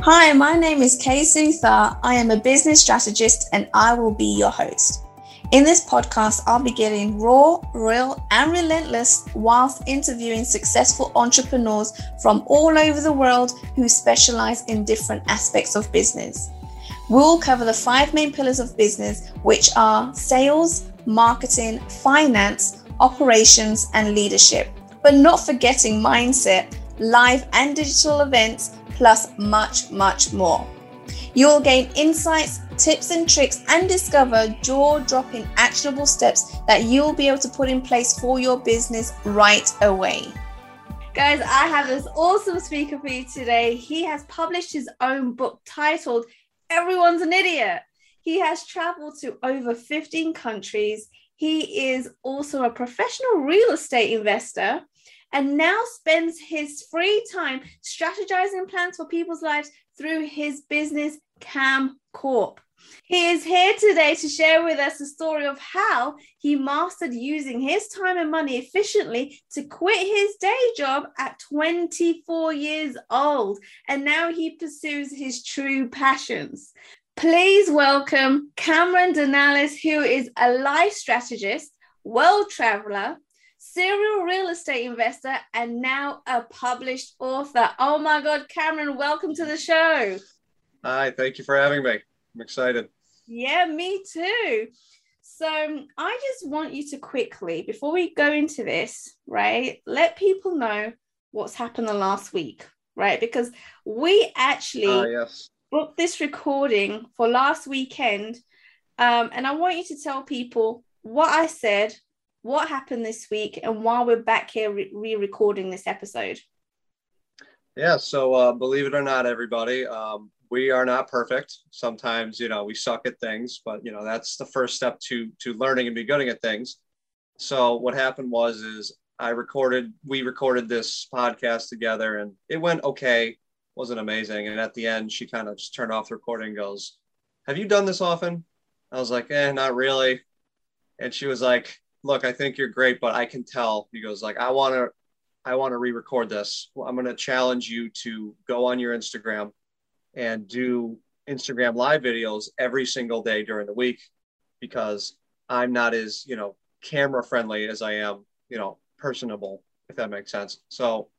Hi, my name is Kay Sutha. I am a business strategist and I will be your host. In this podcast, I'll be getting raw, real, and relentless whilst interviewing successful entrepreneurs from all over the world who specialize in different aspects of business. We'll cover the five main pillars of business, which are sales, marketing, finance, operations, and leadership, but not forgetting mindset, live and digital events, plus much, much more. You'll gain insights, tips, and tricks and discover jaw dropping actionable steps that you'll be able to put in place for your business right away. Guys, I have this awesome speaker for you today. He has published his own book titled Everyone's an Idiot. He has traveled to over 15 countries. He is also a professional real estate investor and now spends his free time strategizing plans for people's lives through his business, Cam Corp. He is here today to share with us the story of how he mastered using his time and money efficiently to quit his day job at 24 years old. And now he pursues his true passions. Please welcome Cameron Danalis, who is a life strategist, world traveler, serial real estate investor, and now a published author. Oh my God, Cameron, welcome to the show. Hi, thank you for having me. I'm excited. Yeah, me too. So I just want you to quickly, before we go into this, right, let people know what's happened the last week, right? Because we actually uh, yes. booked this recording for last weekend. Um, and I want you to tell people what I said, what happened this week, and why we're back here re recording this episode. Yeah, so uh, believe it or not, everybody, um, we are not perfect. Sometimes, you know, we suck at things, but you know, that's the first step to to learning and be good at things. So what happened was is I recorded, we recorded this podcast together and it went okay, wasn't amazing. And at the end, she kind of just turned off the recording goes, Have you done this often? I was like, eh, not really. And she was like, Look, I think you're great, but I can tell. He goes, like, I want to I want to re-record this. I'm going to challenge you to go on your Instagram and do Instagram live videos every single day during the week because I'm not as, you know, camera friendly as I am, you know, personable, if that makes sense. So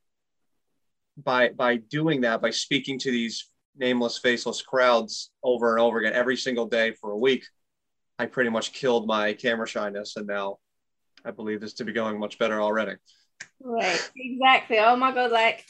by by doing that, by speaking to these nameless, faceless crowds over and over again every single day for a week, I pretty much killed my camera shyness and now I believe is to be going much better already. Right, exactly. Oh my god, like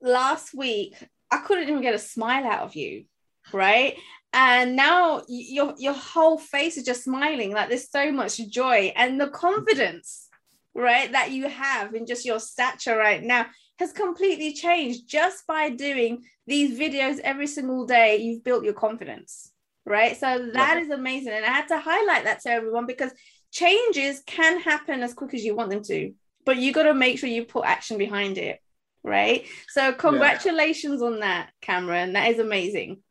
last week I couldn't even get a smile out of you, right? And now your your whole face is just smiling, like there's so much joy and the confidence, right, that you have in just your stature right now has completely changed just by doing these videos every single day. You've built your confidence, right? So that yeah. is amazing, and I had to highlight that to everyone because changes can happen as quick as you want them to, but you got to make sure you put action behind it right? So congratulations yeah. on that, Cameron. That is amazing.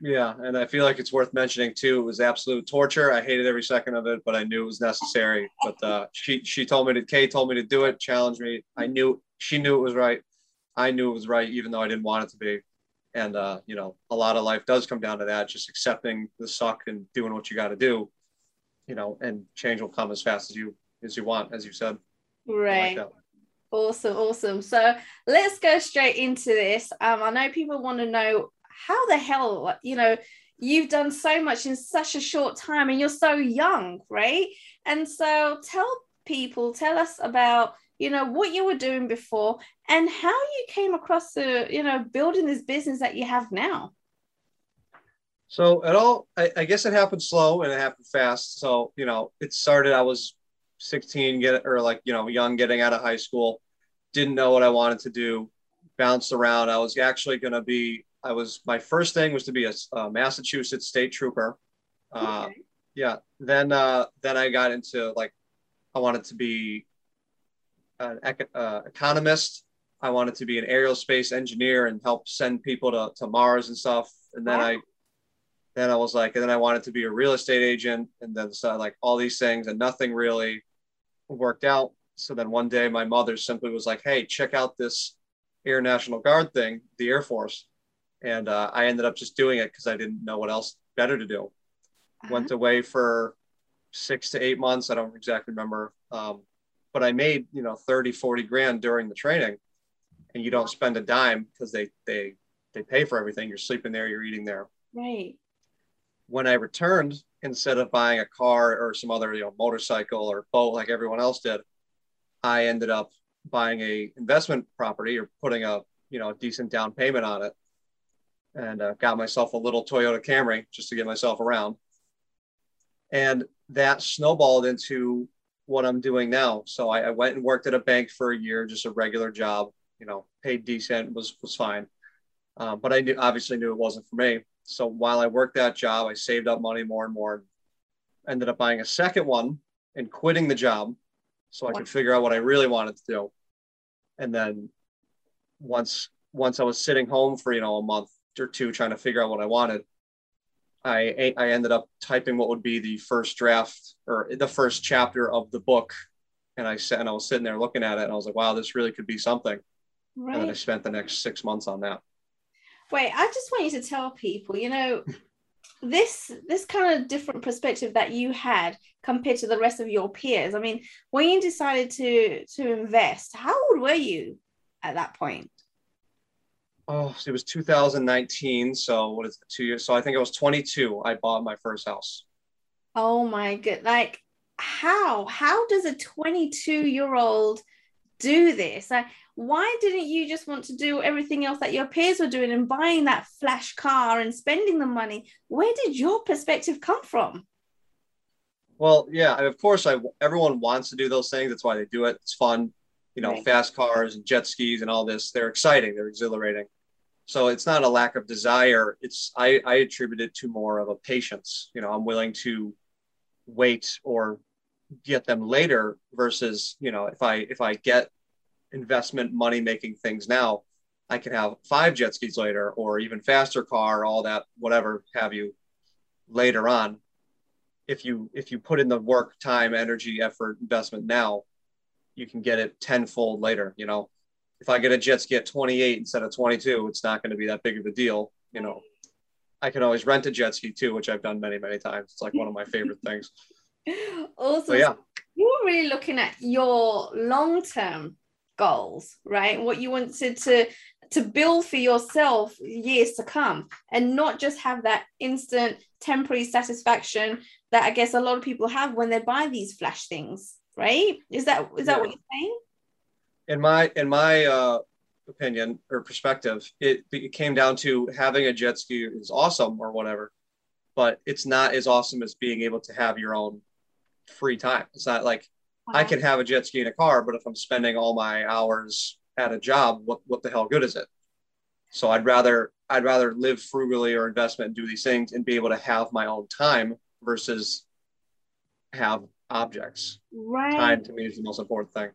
Yeah, and I feel like it's worth mentioning too. It was absolute torture. I hated every second of it, but I knew it was necessary. But uh, she she told me to Kay told me to do it, challenged me. I knew she knew it was right. I knew it was right, even though I didn't want it to be. And uh, you know, a lot of life does come down to that, just accepting the suck and doing what you got to do. You know, and change will come as fast as you as you want, as you said. Right. Like Awesome, awesome. So let's go straight into this. Um, I know people want to know how the hell, you know, you've done so much in such a short time and you're so young, right? And so tell people, tell us about, you know, what you were doing before and how you came across the, you know, building this business that you have now. So it all, I, I guess it happened slow and it happened fast. So, you know, it started, I was 16 get or like you know young getting out of high school. Didn't know what i wanted to do. Bounced around. I was actually going to be i was my first thing was to be a, a massachusetts state trooper. Uh, okay. yeah. Then uh, then i got into like i wanted to be an uh, economist. I wanted to be an aerospace engineer and help send people to, to mars and stuff. And then wow. i then i was like and then i wanted to be a real estate agent and then so like all these things and nothing really worked out. So then one day my mother simply was like, Hey, check out this Air National Guard thing, the Air Force. and uh, I ended up just doing it because I didn't know what else better to do. Uh-huh. Went away for six to eight months. I don't exactly remember. Um, but I made, you know, 30, 40 grand during the training and you don't spend a dime because they, they, they pay for everything. You're sleeping there, you're eating there. Right. When I returned, instead of buying a car or some other, you know, motorcycle or boat like everyone else did, I ended up buying a investment property or putting a, you know, a decent down payment on it and uh, got myself a little Toyota Camry just to get myself around. And that snowballed into what I'm doing now. So I, I, went and worked at a bank for a year, just a regular job, you know, paid decent, was was fine. Um, but I knew obviously knew it wasn't for me. So while I worked that job, I saved up money more and more. Ended up buying a second one and quitting the job so I could figure out what I really wanted to do. And then once once I was sitting home for you know a month or two trying to figure out what I wanted, I I ended up typing what would be the first draft or the first chapter of the book, and I sat and I was sitting there looking at it, and I was like, "Wow, this really could be something." Right. And then I spent the next six months on that. Wait, I just want you to tell people, you know, this this kind of different perspective that you had compared to the rest of your peers. I mean, when you decided to to invest, how old were you at that point? oh, it was 2019. So what is it, two years? So I think it was 22. I bought my first house. Oh my good. Like how? How does a 22 year old do this? Like, why didn't you just want to do everything else that your peers were doing and buying that flash car and spending the money? Where did your perspective come from? Well, yeah, of course, I everyone wants to do those things. That's why they do it. It's fun you know, right. fast cars and jet skis and all this. They're exciting. They're exhilarating. So it's not a lack of desire. It's I, I attribute it to more of a patience. You know, I'm willing to wait or get them later versus, you know, if I if I get investment money making things now, I can have five jet skis later or even faster car, all that, whatever have you later on. If you if you put in the work, time, energy, effort, investment now, you can get it tenfold later. You know, if I get a jet ski at 28 instead of 22, it's not going to be that big of a deal. You know, I can always rent a jet ski too, which I've done many, many times. It's like one of my favorite things. Also, yeah, you're really looking at your long term goals, right? What you wanted to to build for yourself years to come and not just have that instant temporary satisfaction that I guess a lot of people have when they buy these flash things right? Is that is that yeah. what you're saying? In my in my uh, opinion or perspective, it, it came down to having a jet ski is awesome or whatever, but it's not as awesome as being able to have your own free time. It's not like. I can have a jet ski in a car, but if I'm spending all my hours at a job, what what the hell good is it? So I'd rather I'd rather live frugally or investment and do these things and be able to have my own time versus have objects. Right. Time to me is the most important thing.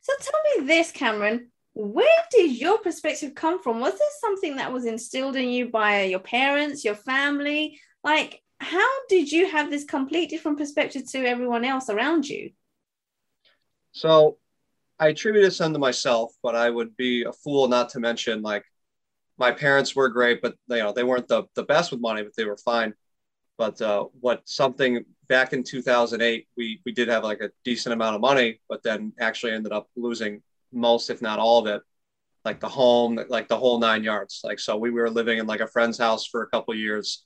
So tell me this, Cameron. Where did your perspective come from? Was this something that was instilled in you by your parents, your family? Like, how did you have this complete different perspective to everyone else around you? So I attribute this unto myself, but I would be a fool not to mention like my parents were great, but you know, they weren't the, the best with money, but they were fine. But uh, what something back in 2008, we we did have like a decent amount of money, but then actually ended up losing most, if not all of it, like the home, like the whole nine yards. Like so, we were living in like a friend's house for a couple years,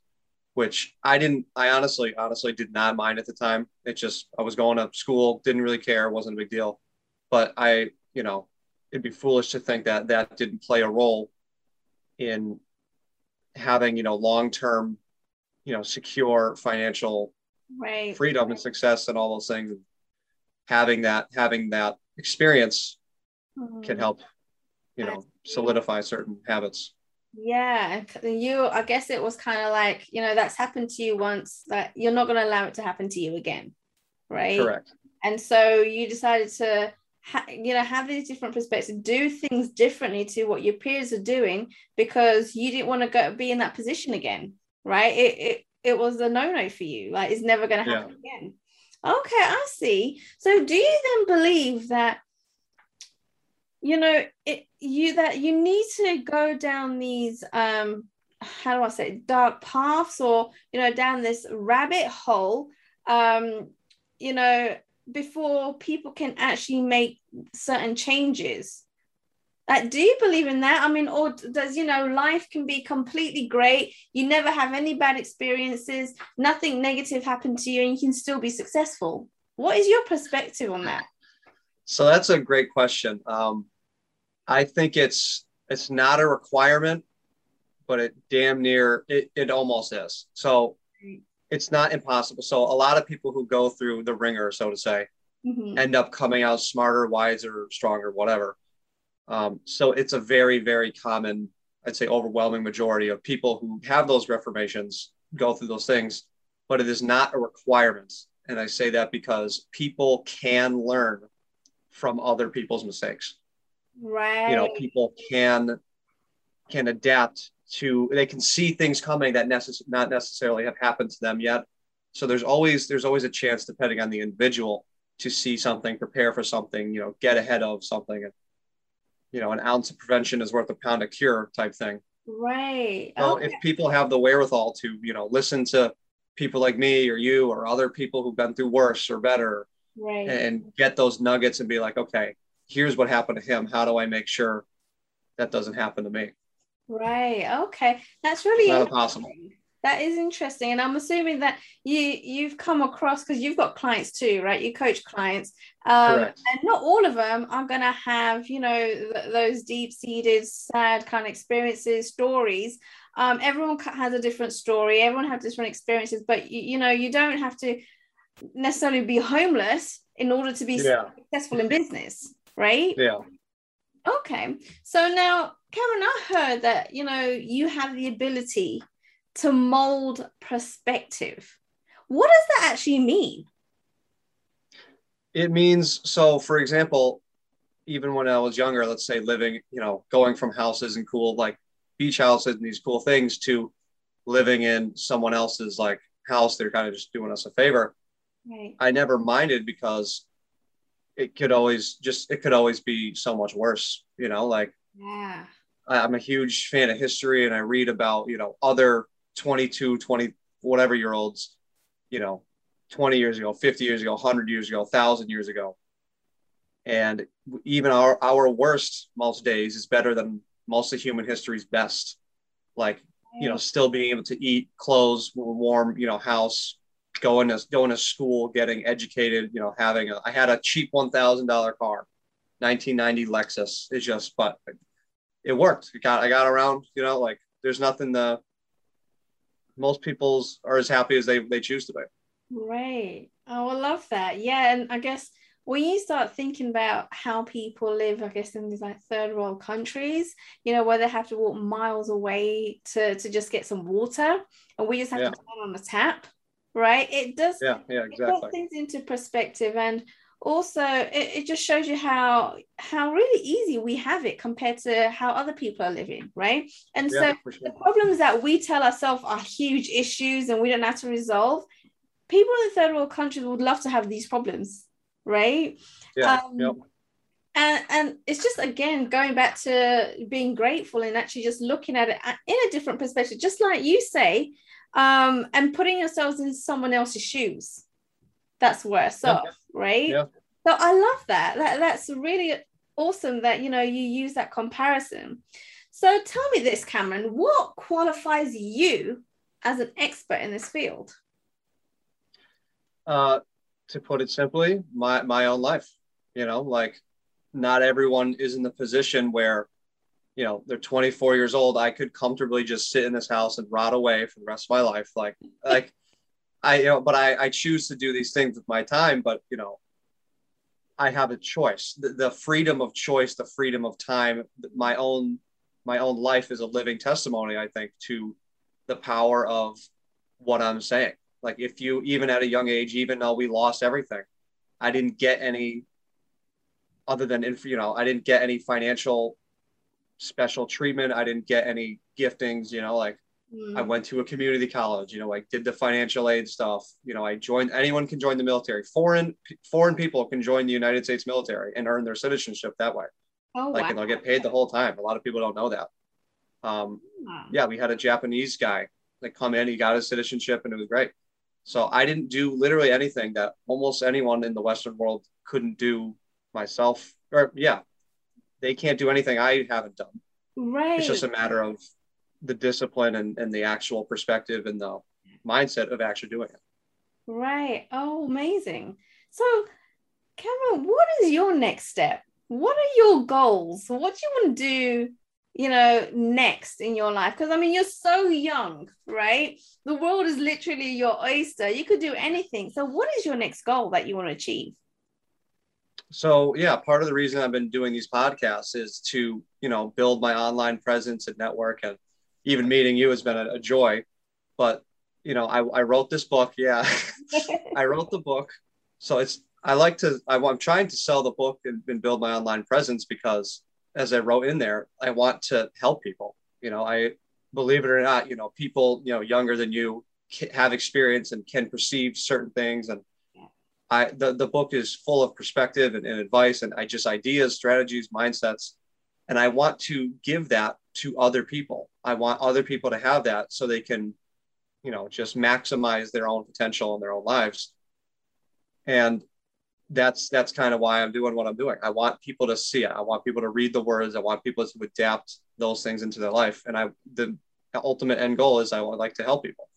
which I didn't. I honestly, honestly, did not mind at the time. It just I was going to school, didn't really care, wasn't a big deal. But I, you know, it'd be foolish to think that that didn't play a role in having you know long term you know secure financial right. freedom and success and all those things having that having that experience mm-hmm. can help you know solidify certain habits yeah you i guess it was kind of like you know that's happened to you once that you're not going to allow it to happen to you again right correct and so you decided to ha- you know have these different perspectives do things differently to what your peers are doing because you didn't want to go be in that position again right? It it, it was a no no for you. Like it's never going to happen yeah. again. Okay, I see. So do you then believe that you know it you that you need to go down these um how do i say dark paths or you know down this rabbit hole um you know before people can actually make certain changes. Like do you believe in that? I mean or does you know life can be completely great. You never have any bad experiences. Nothing negative happened to you and you can still be successful. What is your perspective on that? So that's a great question. Um, I think it's it's not a requirement, but it damn near it, it almost is. So it's not impossible. So a lot of people who go through the ringer, so to say, mm-hmm. end up coming out smarter, wiser, stronger, whatever. Um, so it's a very, very common, I'd say, overwhelming majority of people who have those reformations go through those things, but it is not a requirement. And I say that because people can learn from other people's mistakes right you know people can can adapt to they can see things coming that necess- not necessarily have happened to them yet. So there's always there's always a chance depending on the individual to see something prepare for something you know get ahead of something. And you know an ounce of prevention is worth a pound of cure type thing. Right. So okay. if people have the wherewithal to you know listen to people like me or you or other people who've been through worse or better right. and get those nuggets and be like okay here's what happened to him. How do I make sure that doesn't happen to me? Right. Okay. That's really not possible. That is interesting, and I'm assuming that you you've come across because you've got clients too, right? You coach clients, um, and not all of them are going to have you know th- those deep seated, sad kind of experiences, stories. Um, everyone has a different story. Everyone has different experiences, but you, you know you don't have to necessarily be homeless in order to be yeah. successful in business right? Yeah. Okay. So now, Cameron, I heard that, you know, you have the ability to mold perspective. What does that actually mean? It means, so for example, even when I was younger, let's say living, you know, going from houses and cool, like beach houses and these cool things to living in someone else's like house, they're kind of just doing us a favor. Right. I never minded because it could always just it could always be so much worse you know like yeah. I'm a huge fan of history and i read about you know other 22 20 whatever year olds you know 20 years ago 50 years ago 100 years ago 1000 years ago. And even our our worst most days is better than most of human history's best. Like you know still being able to eat clothes warm you know house going to going to school, getting educated, you know, having a I had a cheap one thousand dollar car, 1990 Lexus. It's just but it worked. It got I got around, you know, like there's nothing the most people's are as happy as they they choose to be. Right. Oh, I love that. Yeah, and I guess when you start thinking about how people live, I guess in these like third world countries, you know, where they have to walk miles away to to just get some water, and we just have yeah. to turn on the tap right it does yeah yeah exactly it things into perspective and also it, it just shows you how how really easy we have it compared to how other people are living right and yeah, so sure. the problems that we tell ourselves are huge issues and we don't have to resolve people in third world countries would love to have these problems right yeah um, yep. and and it's just again going back to being grateful and actually just looking at it in a different perspective just like you say um, and putting yourselves in someone else's shoes. That's worse yeah. off, right? Yeah. So I love that. that. That's really awesome that you know you use that comparison. So tell me this, Cameron, what qualifies you as an expert in this field? Uh, to put it simply, my my own life. You know, like not everyone is in the position where you know they're 24 years old i could comfortably just sit in this house and rot away for the rest of my life. Like like i you know but i i choose to do these things with my time but you know i have a choice. The, the freedom of choice the freedom of time my own my own life is a living testimony i think to the power of what i'm saying. Like if you even at a young age even though we lost everything i didn't get any other than you know i didn't get any financial special treatment. I didn't get any giftings, you know, like mm. I went to a community college, you know, like did the financial aid stuff. You know, I joined anyone can join the military. Foreign foreign people can join the United States military and earn their citizenship that way. Oh, like wow. and they'll get paid the whole time. A lot of people don't know that. Um, Wow. yeah, we had a Japanese guy that come in, he got his citizenship and it was great. So I didn't do literally anything that almost anyone in the Western world couldn't do myself. Or yeah, they can't do anything I haven't done. Right. It's just a matter of the discipline and, and the actual perspective and the mindset of actually doing it. Right. Oh, amazing. So, Cameron, what is your next step? What are your goals? What do you want to do, you know, next in your life? Because I mean, you're so young, right? The world is literally your oyster. You could do anything. So, what is your next goal that you want to achieve? So yeah, part of the reason I've been doing these podcasts is to, you know, build my online presence and network and even meeting you has been a, a joy. But, you know, I, I wrote this book. Yeah. I wrote the book. So it's, I like to, I, I'm trying to sell the book and, and build my online presence because as I wrote in there, I want to help people. You know, I believe it or not, you know, people, you know, younger than you have experience and can perceive certain things. And I, the, the book is full of perspective and, and advice and I just ideas, strategies, mindsets. And I want to give that to other people. I want other people to have that so they can, you know, just maximize their own potential in their own lives. And that's that's kind of why I'm doing what I'm doing. I want people to see it. I want people to read the words. I want people to adapt those things into their life. And I the ultimate end goal is I would like to help people.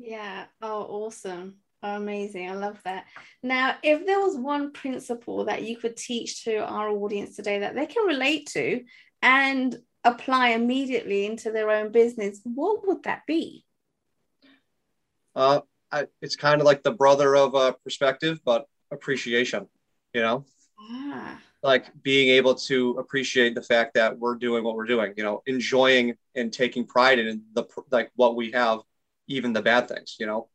Yeah. Oh, awesome. Oh, amazing. I love that. Now, if there was one principle that you could teach to our audience today that they can relate to and apply immediately into their own business, what would that be? Uh, I, it's kind of like the brother of uh, perspective, but appreciation. You know, Ah, like being able to appreciate the fact that we're doing what we're doing. You know, enjoying and taking pride in the like what we have, even the bad things. You know,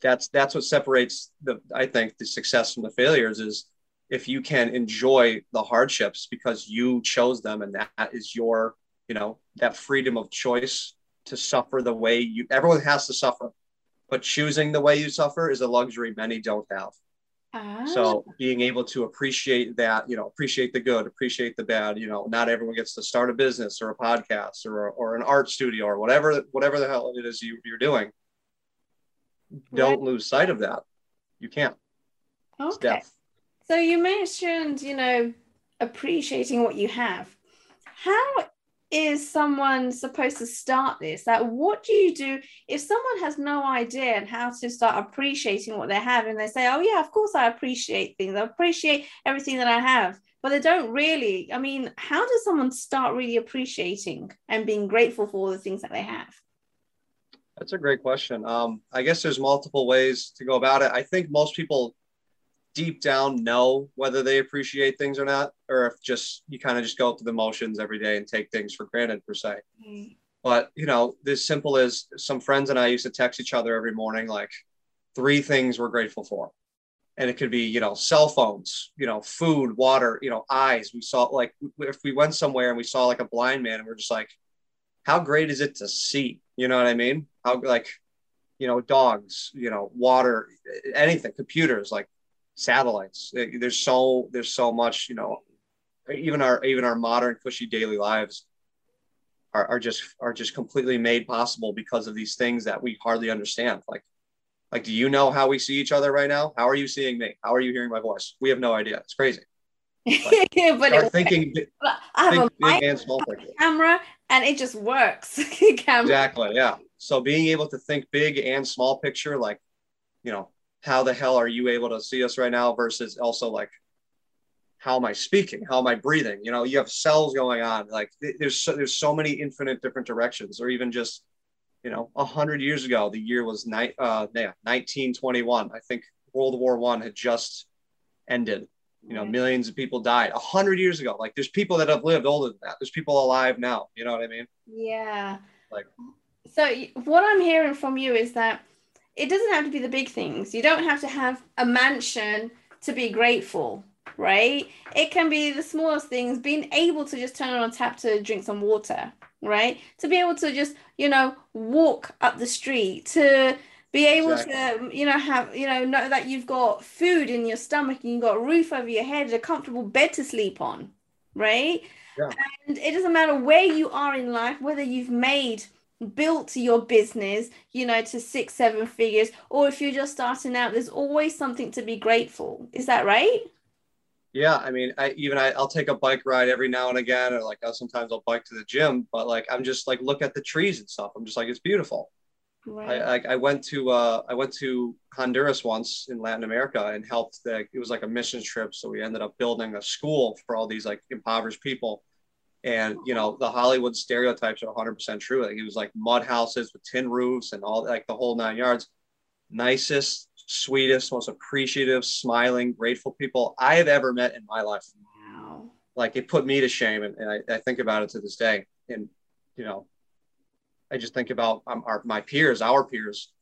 that's that's what separates the I think the success from the failures is if you can enjoy the hardships because you chose them and that is your you know that freedom of choice to suffer the way you everyone has to suffer but choosing the way you suffer is a luxury many don't have. Ah, so being able to appreciate that you know appreciate the good appreciate the bad you know not everyone gets to start a business or a podcast or, or an art studio or whatever whatever the hell it is you, you're doing don't lose sight of that you can't okay. So you mentioned, you know, appreciating what you have. How is someone supposed to start this? Like, what do you do if someone has no idea and how to start appreciating what they have and they say, oh, yeah, of course I appreciate things. I appreciate everything that I have. But they don't really. I mean, how does someone start really appreciating and being grateful for all the things that they have? That's a great question. Um, I guess there's multiple ways to go about it. I think most people deep down know whether they appreciate things or not, or if just you kind of just go through the motions every day and take things for granted per se. But you know, this simple as some friends and I used to text each other every morning, like three things we're grateful for. And it could be, you know, cell phones, you know, food, water, you know, eyes. We saw like if we went somewhere and we saw like a blind man and we're just like, how great is it to see? You know what I mean? How like, you know, dogs, you know, water, anything, computers, like satellites. Eh, there's so there's so much, you know, even our even our modern cushy daily lives are, are just are just completely made possible because of these things that we hardly understand. Like like do you know how we see each other right now? How are you seeing me? How are you hearing my voice? We have no idea. It's crazy. but it, thinking big, I have think a mic, big and small picture. camera, and it just works. camera. Exactly. Yeah. So being able to think big and small picture, like, you know, how the hell are you able to see us right now versus also like, how am I speaking? How am I breathing? You know, you have cells going on. Like there's so, there's so many infinite different directions, or even just, you know, a hundred years ago, the year was ni- uh, yeah, 1921. I think World War One had just ended. You know, Right. millions of people died a hundred years ago. Like there's people that have lived older than that. There's people alive now. You know what I mean? Yeah. Like- so what I'm hearing from you is that it doesn't have to be the big things. You don't have to have a mansion to be grateful, right? It can be the smallest things, being able to just turn on a tap to drink some water, right? To be able to just, you know, walk up the street, to be able to, um, you know, have, you know, know that you've got food in your stomach and you've got a roof over your head, a comfortable bed to sleep on, right? Yeah. And it doesn't matter where you are in life, whether you've made built your business, you know, to six, seven figures, or if you're just starting out, there's always something to be grateful. Is that right? Yeah, I mean, I even I, I'll take a bike ride every now and again, or like sometimes I'll bike to the gym. But like I'm just like look at the trees and stuff. I'm just like it's beautiful. Right. I, I, I went to uh, I went to Honduras once in Latin America and helped. The, it was like a mission trip, so we ended up building a school for all these like impoverished people and you know, the Hollywood stereotypes are 100% true. Like it was like mud houses with tin roofs and all like the whole nine yards. Nicest, sweetest, most appreciative, smiling, grateful people I have ever met in my life. Wow. Like it put me to shame, and, and I, I, think about it to this day. And you know, I just think about um, our my peers, our peers,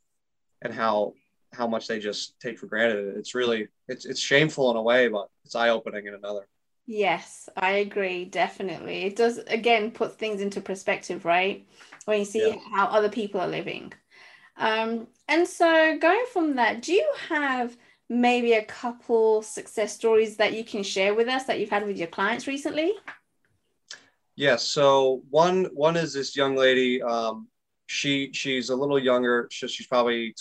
and how how much they just take for granted. It's really it's it's shameful in a way, but it's eye opening in another. Yes, I agree. Definitely. It does, again, put things into perspective, right? When you see yeah. how other people are living. Um, and so, going from that, do you have maybe a couple success stories that you can share with us that you've had with your clients recently? Yes. So one one is this young lady. Um, she she's a little younger. She, she's probably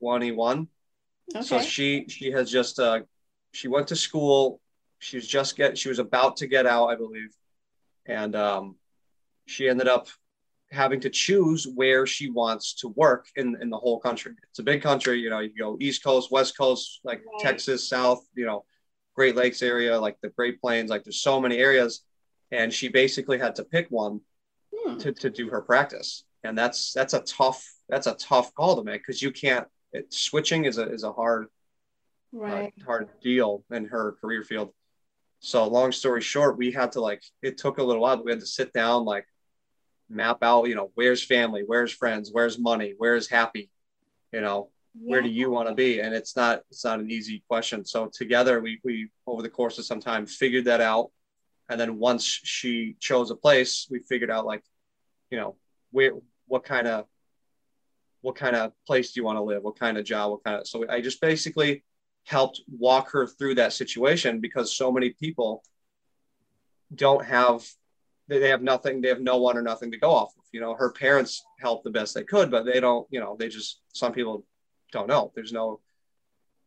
twenty one. Okay. So she she has just uh, she went to school she was just get she was about to get out, I believe, and um, she ended up having to choose where she wants to work in in the whole country. It's a big country, you know. You go East Coast, West Coast, like right. Texas, South, you know, Great Lakes area, like the Great Plains. Like there's so many areas, and she basically had to pick one hmm. to to do her practice, and that's that's a tough that's a tough call to make because you can't. It, switching is a is a hard right. Uh, hard deal in her career field. So long story short, we had to like it took a little while, but we had to sit down, like map out, you know, where's family, where's friends, where's money, where's happy, you know, yeah. where do you want to be? And it's not it's not an easy question. So together we we over the course of some time figured that out. And then once she chose a place, we figured out like, you know, where what kind of what kind of place do you want to live? What kind of job? What kind of so I just basically helped walk her through that situation because so many people don't have they have nothing they have no one or nothing to go off of you know her parents helped the best they could but they don't you know they just some people don't know there's no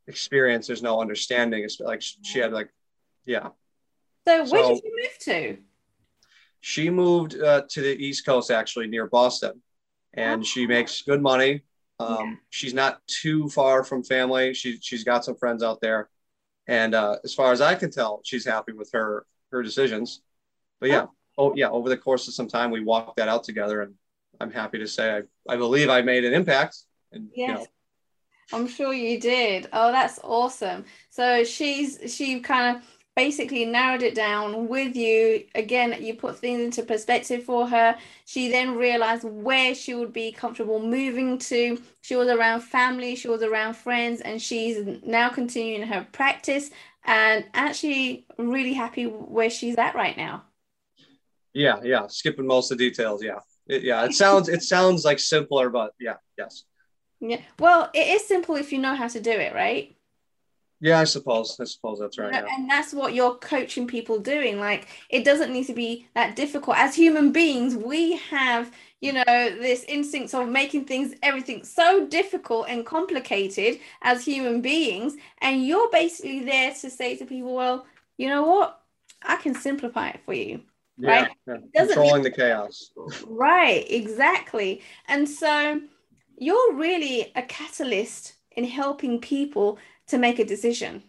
experience there's no understanding it's like she had like yeah so where so, did you move to she moved uh, to the east coast actually near boston and oh. she makes good money um, yeah. She's not too far from family. She, she's got some friends out there. And uh, as far as I can tell, she's happy with her her decisions. But yeah, oh. oh yeah, over the course of some time, we walked that out together, and I'm happy to say I, I believe I made an impact. And yes. you know, I'm sure you did. Oh, that's awesome. So she's she kind of basically narrowed it down with you. Again, you put things into perspective for her. She then realized where she would be comfortable moving to. She was around family, she was around friends, and she's now continuing her practice and actually really happy where she's at right now. Yeah, yeah. Skipping most of the details. Yeah. It, yeah. It sounds it sounds like simpler, but yeah, yes. Yeah. Well, it is simple if you know how to do it, right? Yeah, I suppose. I suppose that's right. Yeah. And that's what you're coaching people doing. Like, it doesn't need to be that difficult. As human beings, we have, you know, this instinct of making things, everything so difficult and complicated as human beings. And you're basically there to say to people, well, you know what? I can simplify it for you. Yeah, right? Yeah. Controlling the chaos. Right, exactly. And so you're really a catalyst in helping people to make a decision.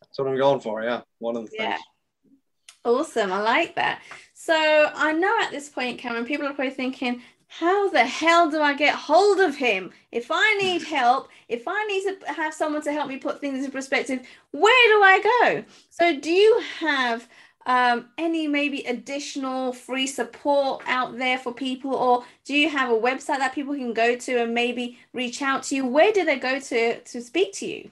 That's what I'm going for. Yeah. One of the yeah. things. Awesome. I like that. So I know at this point, Cameron, people are probably thinking, how the hell do I get hold of him? If I need help, if I need to have someone to help me put things in perspective, where do I go? So, do you have um, any maybe additional free support out there for people, or do you have a website that people can go to and maybe reach out to you? Where do they go to to speak to you?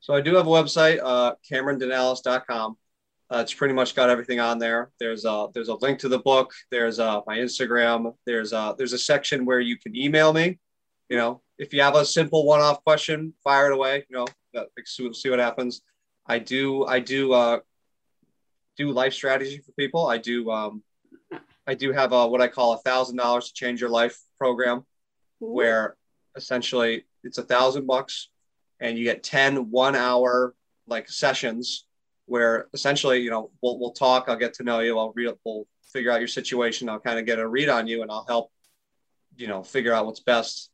So I do have a website, uh, CameronDenalis.com. Uh, it's pretty much got everything on there. There's a there's a link to the book. There's uh, my Instagram. There's a there's a section where you can email me. You know, if you have a simple one-off question, fire it away. You know, see what happens. I do I do uh, do life strategy for people. I do um, I do have a what I call a thousand dollars to change your life program, Ooh. where essentially it's a thousand bucks, and you get 10 one hour like sessions where essentially you know we'll we'll talk. I'll get to know you. I'll read. We'll figure out your situation. I'll kind of get a read on you, and I'll help you know figure out what's best.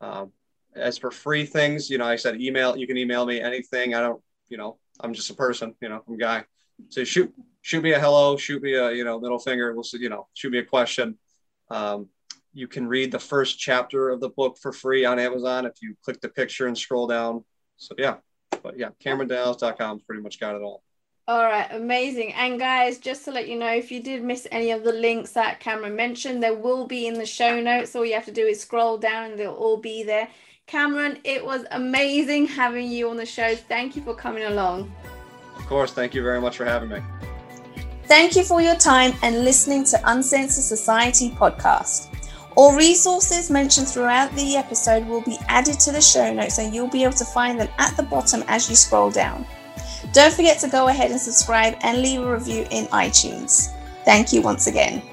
Um, as for free things, you know, I said email. You can email me anything. I don't, you know, I'm just a person. You know, I'm a guy. So shoot shoot me a hello, shoot me a you know middle finger. We'll see, you know, shoot me a question. Um, you can read the first chapter of the book for free on Amazon if you click the picture and scroll down. So yeah, but yeah, CameronDales.com pretty much got it all. All right, amazing. And guys, just to let you know, if you did miss any of the links that Cameron mentioned, there will be in the show notes. All you have to do is scroll down and they'll all be there. Cameron, it was amazing having you on the show. Thank you for coming along. Of course, thank you very much for having me. Thank you for your time and listening to Uncensored Society podcast. All resources mentioned throughout the episode will be added to the show notes and you'll be able to find them at the bottom as you scroll down. Don't forget to go ahead and subscribe and leave a review in iTunes. Thank you once again.